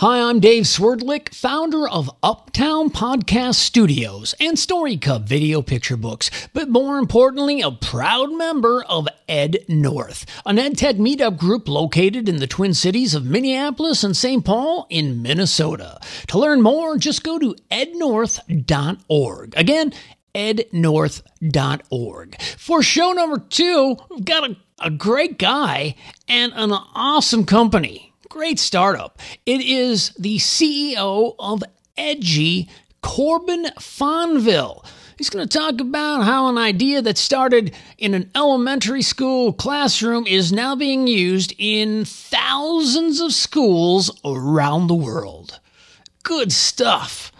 Hi, I'm Dave Swerdlick, founder of Uptown Podcast Studios and Story Cub Video Picture Books, but more importantly, a proud member of Ed North, an EdTech meetup group located in the Twin Cities of Minneapolis and St. Paul in Minnesota. To learn more, just go to ednorth.org. Again, ednorth.org. For show number two, we've got a, a great guy and an awesome company. Great startup. It is the CEO of Edji, Corbin Fonville. He's going to talk about how an idea that started in an elementary school classroom is now being used in thousands of schools around the world. Good stuff.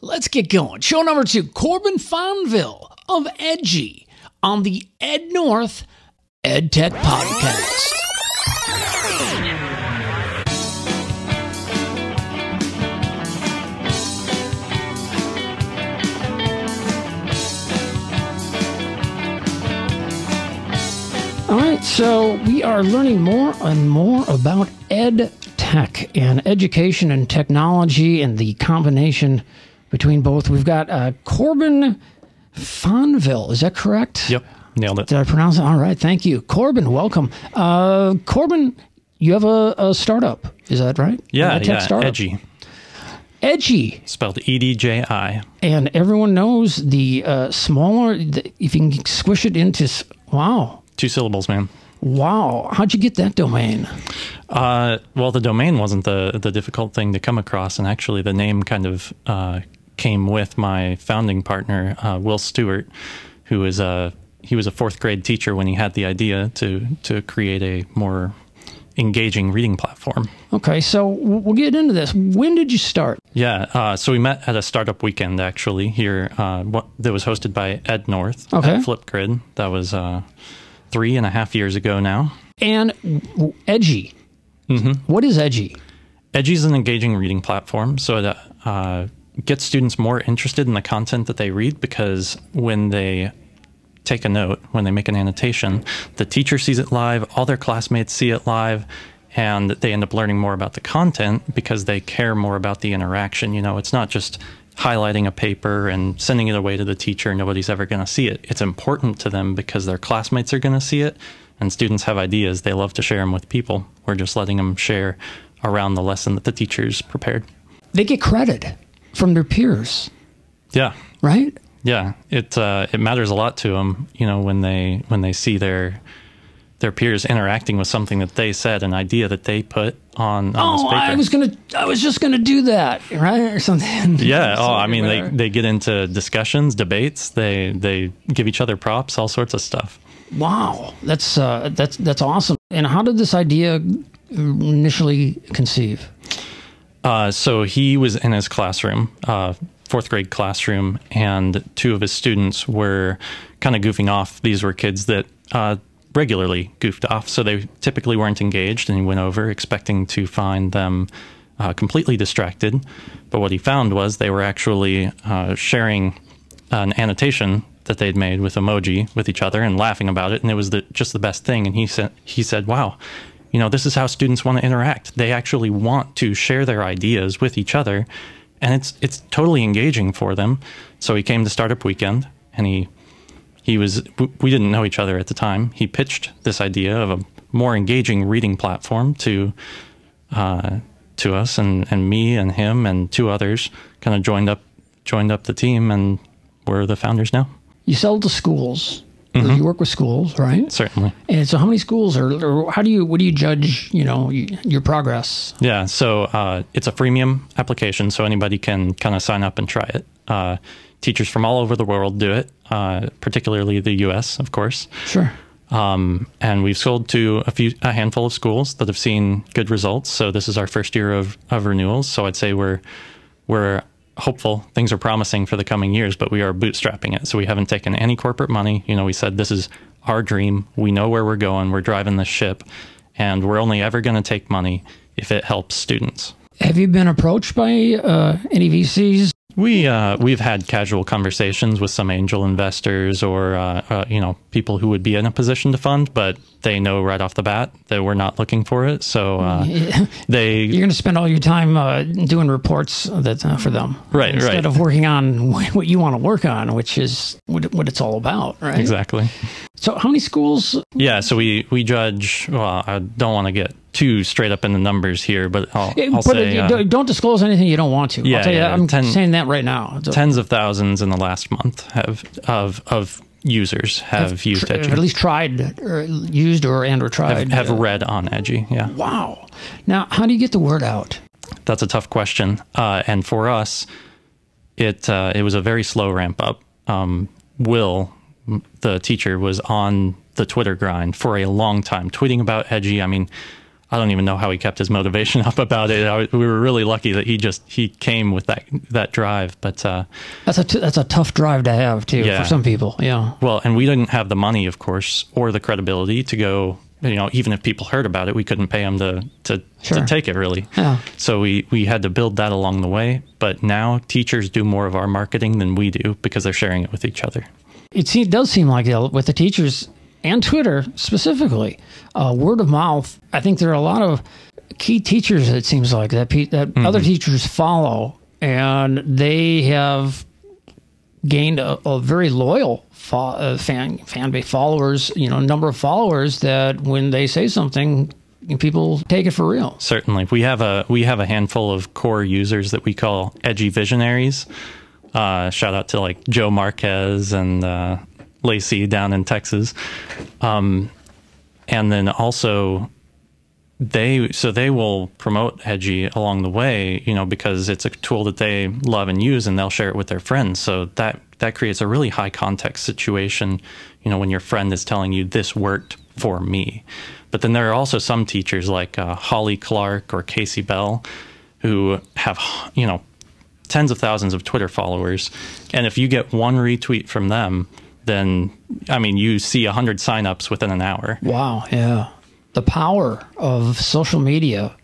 Let's get going. Show number two Corbin Fonville of Edji on the Ed North EdTech Podcast. All right, so we are learning more and more about ed tech and education and technology and the combination between both. We've got uh, Corbin Fonville. Is that correct? Yep, nailed it. Did I pronounce it? All right, thank you. Corbin, welcome. Uh, Corbin, you have a, a startup. Is that right? Yeah, yeah, startup. edji, Edji. spelled E D J I. And everyone knows the uh, smaller, the, if you can squish it into, wow, Two syllables, man. wow. How'd you get that domain? Uh, well, the domain wasn't the the difficult thing to come across, and actually, the name kind of uh, came with my founding partner, uh, Will Stewart, who is a he was a fourth grade teacher when he had the idea to to create a more engaging reading platform. Okay, so we'll get into this. When did you start? Yeah, uh, so we met at a startup weekend actually here uh, what, that was hosted by Ed North Okay. at Flipgrid. That was uh, three and a half years ago now. And Edji. Mm-hmm. What is Edji? Edji is an engaging reading platform, so that uh, gets students more interested in the content that they read because when they take a note, when they make an annotation, the teacher sees it live, all their classmates see it live, and they end up learning more about the content because they care more about the interaction. You know, it's not just highlighting a paper and sending it away to the teacher, nobody's ever going to see it. It's important to them because their classmates are going to see it, and students have ideas. They love to share them with people. We're just letting them share around the lesson that the teachers prepared. They get credit from their peers, Yeah, right? yeah. It uh, it matters a lot to them. You know, when they when they see their their peers interacting with something that they said, an idea that they put on on this Oh, paper. I was gonna, I was just gonna do that, right, or something. yeah. Oh, I mean, they, they get into discussions, debates. They they give each other props, all sorts of stuff. Wow, that's uh, that's that's awesome. And how did this idea initially conceive? Uh, so he was in his classroom, uh, fourth grade classroom, and two of his students were kind of goofing off. These were kids that uh, regularly goofed off, so they typically weren't engaged. And he went over expecting to find them uh, completely distracted. But what he found was they were actually uh, sharing an annotation that they'd made with emoji with each other and laughing about it, and it was the, just the best thing. And he said, he said, "Wow." you know, this is how students want to interact. They actually want to share their ideas with each other, and it's it's totally engaging for them. So he came to Startup Weekend, and he he was we didn't know each other at the time. He pitched this idea of a more engaging reading platform to uh, to us, and and me and him and two others kind of joined up joined up the team, and we're the founders now. You sell to schools. Mm-hmm. You work with schools, right? Certainly. And so, how many schools are, or how do you, what do you judge, you know, your progress? Yeah, so uh, it's a freemium application, so anybody can kind of sign up and try it. Uh, teachers from all over the world do it, uh, particularly the U.S., of course. Sure. Um, and we've sold to a few, a handful of schools that have seen good results. So this is our first year of, of renewals. So I'd say we're we're hopeful. Things are promising for the coming years, but we are bootstrapping it. So we haven't taken any corporate money. You know, we said this is our dream. We know where we're going. We're driving the ship, and we're only ever going to take money if it helps students. Have you been approached by uh, any VCs We uh, we've had casual conversations with some angel investors or uh, uh, you know people who would be in a position to fund, but they know right off the bat that we're not looking for it. So uh, they You're going to spend all your time uh, doing reports that uh, for them, Right, Instead right. of working on what you want to work on, which is what, what it's all about, right? exactly So, how many schools? yeah. So we we judge. Well, I don't want to get too straight up in the numbers here, but I'll, I'll But say uh, uh, don't- disclose anything you don't want to. Yeah, I'll tell you, yeah, I'm ten- saying that right now. So- tens of thousands in the last month have of of users have, used tr- Edji. at least tried or used or and or tried. have, have uh, read on Edji. Yeah. wow. Now, how do you get the word out? That's a tough question. Uh, and for us, it uh, it was a very slow ramp up. Um, Will, the teacher, was on the Twitter grind for a long time, tweeting about Edji. I mean, I don't even know how he kept his motivation up about it. I, we were really lucky that he just he came with that that drive. But uh, That's a t- that's a tough drive to have too Yeah. for some people. Yeah. well, and we didn't have the money, of course, or the credibility to go. You know, even if people heard about it, we couldn't pay them to to, Sure. to take it really. Yeah. So we we had to build that along the way. But now teachers do more of our marketing than we do because they're sharing it with each other. It does seem like with the teachers and Twitter specifically, uh, word of mouth. I think there are a lot of key teachers. It seems like that pe- that Mm-hmm. other teachers follow, and they have gained a, a very loyal fo- uh, fan fan base followers. You know, number of followers that when they say something, people take it for real. Certainly, we have a we have a handful of core users that we call edji visionaries. Uh, shout out to like Joe Marquez and uh, Lacey down in Texas, um, and then also they so they will promote edji along the way you know because it's a tool that they love and use and they'll share it with their friends. So that that creates a really high context situation you know when your friend is telling you this worked for me. But then there are also some teachers like uh, holly clark or Kasey Bell who have you know tens of thousands of twitter followers. And if you get one retweet from them then i mean you see 100 signups within an hour Wow, yeah. The power of social media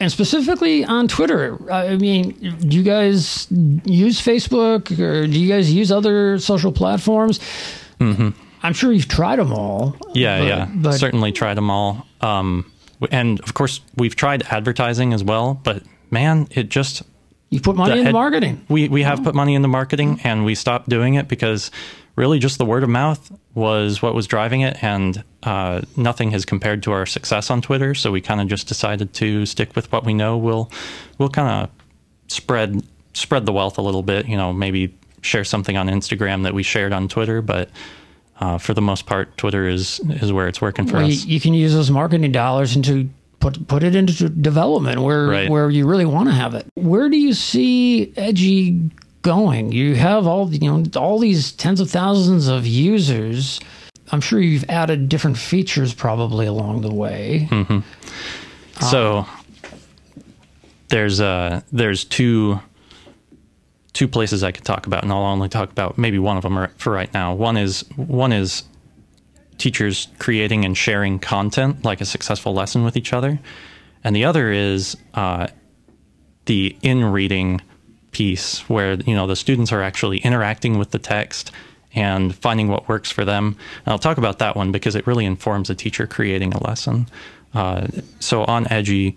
and specifically on Twitter. I mean, do you guys use Facebook or do you guys use other social platforms? Mm-hmm. I'm sure you've tried them all. Yeah, but- yeah. But Certainly tried them all. Um, and of course, we've tried advertising as well. But man, it just you put money the into marketing. We we have put money into marketing, and we stopped doing it because really just the word of mouth was what was driving it, and uh, nothing has compared to our success on Twitter. So we kind of just decided to stick with what we know. We'll we'll kind of spread spread the wealth a little bit. You know, maybe share something on Instagram that we shared on Twitter, but. Uh, for the most part, Twitter is is where it's working for Well, you, us. you can use those marketing dollars into put put it into development where Right. where you really want to have it. Where do you see Edji going? You have all you know all these tens of thousands of users. I'm sure you've added different features probably along the way. Hmm. So there's uh there's two two places I could talk about, and I'll only talk about maybe one of them for right now. One is one is teachers creating and sharing content like a successful lesson with each other, and the other is uh, the in reading piece where you know the students are actually interacting with the text and finding what works for them. And I'll talk about that one because it really informs a teacher creating a lesson. Uh, so on Edji,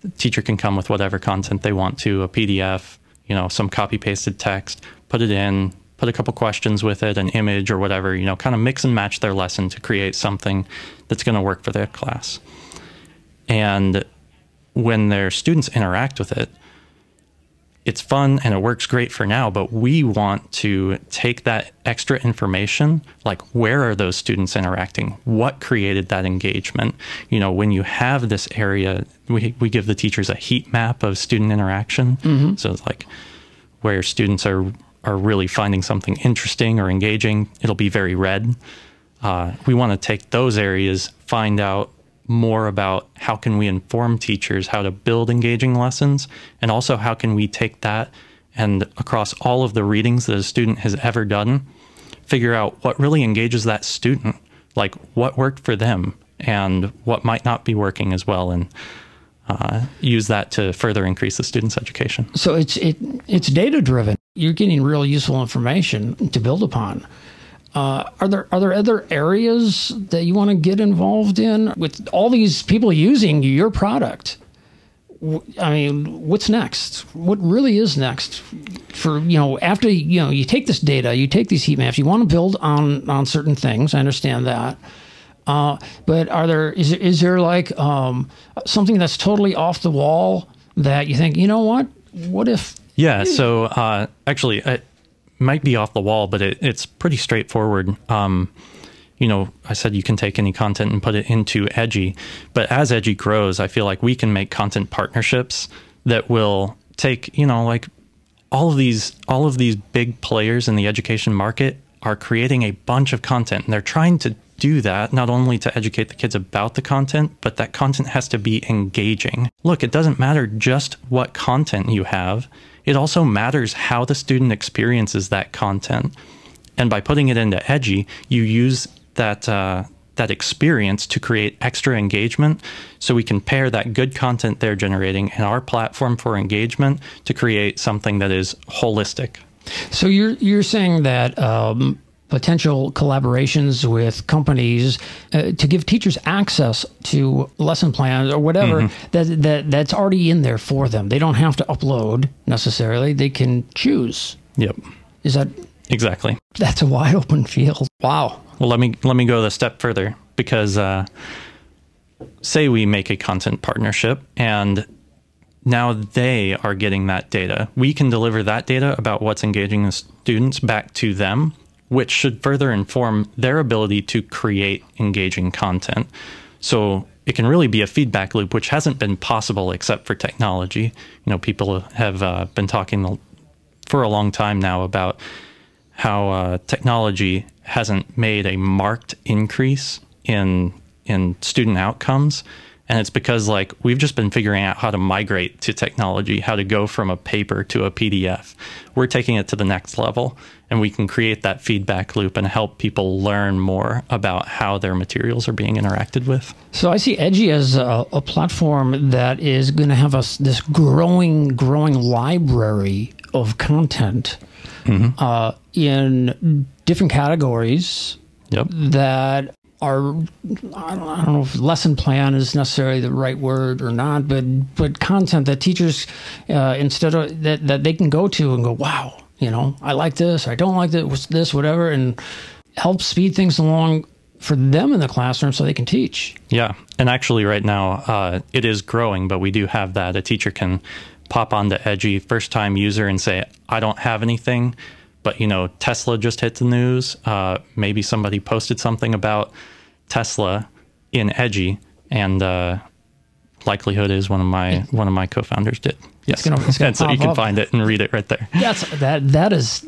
the teacher can come with whatever content they want to, a PDF, you know, some copy pasted text, put it in, put a couple questions with it, an image or whatever, you know, kind of mix and match their lesson to create something that's going to work for their class. And when their students interact with it, it's fun and it works great for now, but we want to take that extra information, like where are those students interacting? What created that engagement? You know, when you have this area, we, we give the teachers a heat map of student interaction. So it's like where students are are really finding something interesting or engaging, it'll be very red. Uh, we want to take those areas, find out more about how can we inform teachers how to build engaging lessons, and also how can we take that and across all of the readings that a student has ever done, figure out what really engages that student, like what worked for them and what might not be working as well. And uh, use that to further increase the student's education. So it's it it's data driven. You're getting real useful information to build upon. Uh, are there are there other areas that you want to get involved in with all these people using your product? I mean, what's next? What really is next for you know after you know you take this data, you take these heat maps, you want to build on on certain things. I understand that, uh, but are there is is there like um, something that's totally off the wall that you think you know what? What if? Yeah. So uh, actually, might be off the wall, but it, it's pretty straightforward. Um, you know, I said you can take any content and put it into Edji, but as Edji grows, I feel like we can make content partnerships that will take, you know, like all of these all of these big players in the education market are creating a bunch of content and they're trying to do that not only to educate the kids about the content, but that content has to be engaging. Look, it doesn't matter just what content you have. It also matters how the student experiences that content. And by putting it into Edji, you use that uh, that experience to create extra engagement so we can pair that good content they're generating and our platform for engagement to create something that is holistic so you're you're saying that um, potential collaborations with companies uh, to give teachers access to lesson plans or whatever mm-hmm. that, that that's already in there for them. They don't have to upload necessarily. They can choose. Yep. Is that exactly. That's a wide open field. Wow. Well, let me let me go a step further because uh, say we make a content partnership and now they are getting that data. We can deliver that data about what's engaging the students back to them, which should further inform their ability to create engaging content. So it can really be a feedback loop, which hasn't been possible except for technology. You know, people have uh, been talking for a long time now about how uh, technology hasn't made a marked increase in in student outcomes and it's because like we've just been figuring out how to migrate to technology how to go from a paper to a pdf we're taking it to the next level and we can create that feedback loop and help people learn more about how their materials are being interacted with so i see edji as a, a platform that is going to have us this growing growing library of content mm-hmm. uh, in different categories yep. that are I don't, I don't, know if lesson plan is necessarily the right word or not, but but content that teachers uh, instead of that that they can go to and go, wow, you know, I like this, I don't like this, this, whatever, and help speed things along for them in the classroom so they can teach. Yeah, and actually, right now uh, it is growing, but we do have that a teacher can pop onto Edji first time user and say, I don't have anything but you know, Tesla just hit the news. Uh, maybe somebody posted something about Tesla in Edji, and uh, likelihood is one of my one of my co-founders did. Yes, it's gonna, it's gonna and so you can up. find it and read it right there. That's that that is.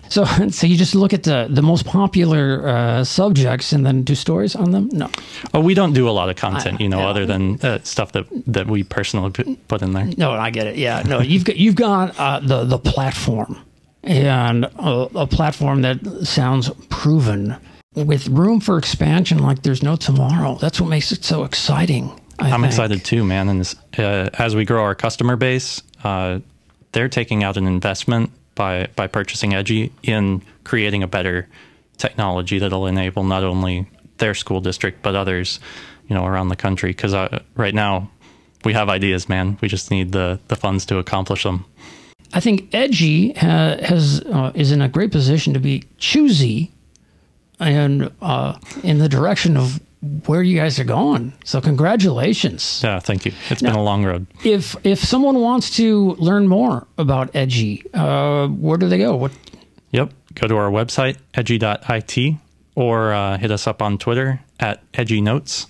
so so you just look at the the most popular uh, subjects and then do stories on them. No. Oh, we don't do a lot of content, I, you know, yeah. other than uh, stuff that that we personally put in there. No, I get it. Yeah, no, you've got you've got uh, the the platform and a, a platform that sounds proven with room for expansion like there's no tomorrow. That's what makes it so exciting. I am excited too, man. And this, uh, as we grow our customer base, uh, they're taking out an investment by by purchasing Edji in creating a better technology that'll enable not only their school district but others, you know, around the country. Because uh, right now, we have ideas, man. We just need the the funds to accomplish them. I think Edji ha- has uh, is in a great position to be choosy and uh, in the direction of where you guys are going. So congratulations. Yeah, thank you. It's now, been a long road. If if someone wants to learn more about Edji, uh, where do they go? What? Yep, go to our website edji.it or uh, hit us up on Twitter at Edji Notes.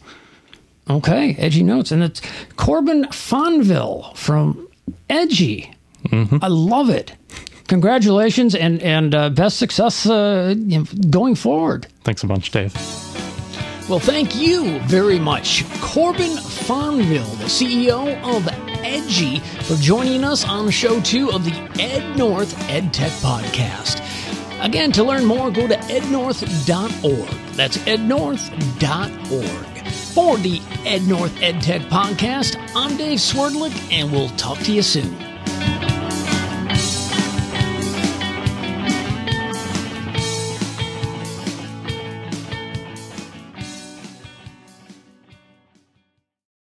Okay, Edji Notes, and it's Corbin Fonville from Edji. Mm-hmm. I love it. Congratulations and and uh, best success uh, going forward. Thanks a bunch, Dave. Well, thank you very much, Corbin Fonville, the CEO of Edji, for joining us on show two of the Ed North EdTech podcast. Again, to learn more, go to ednorth.org. That's ednorth.org. For the Ed North EdTech podcast, I'm Dave Swerdlick, and we'll talk to you soon.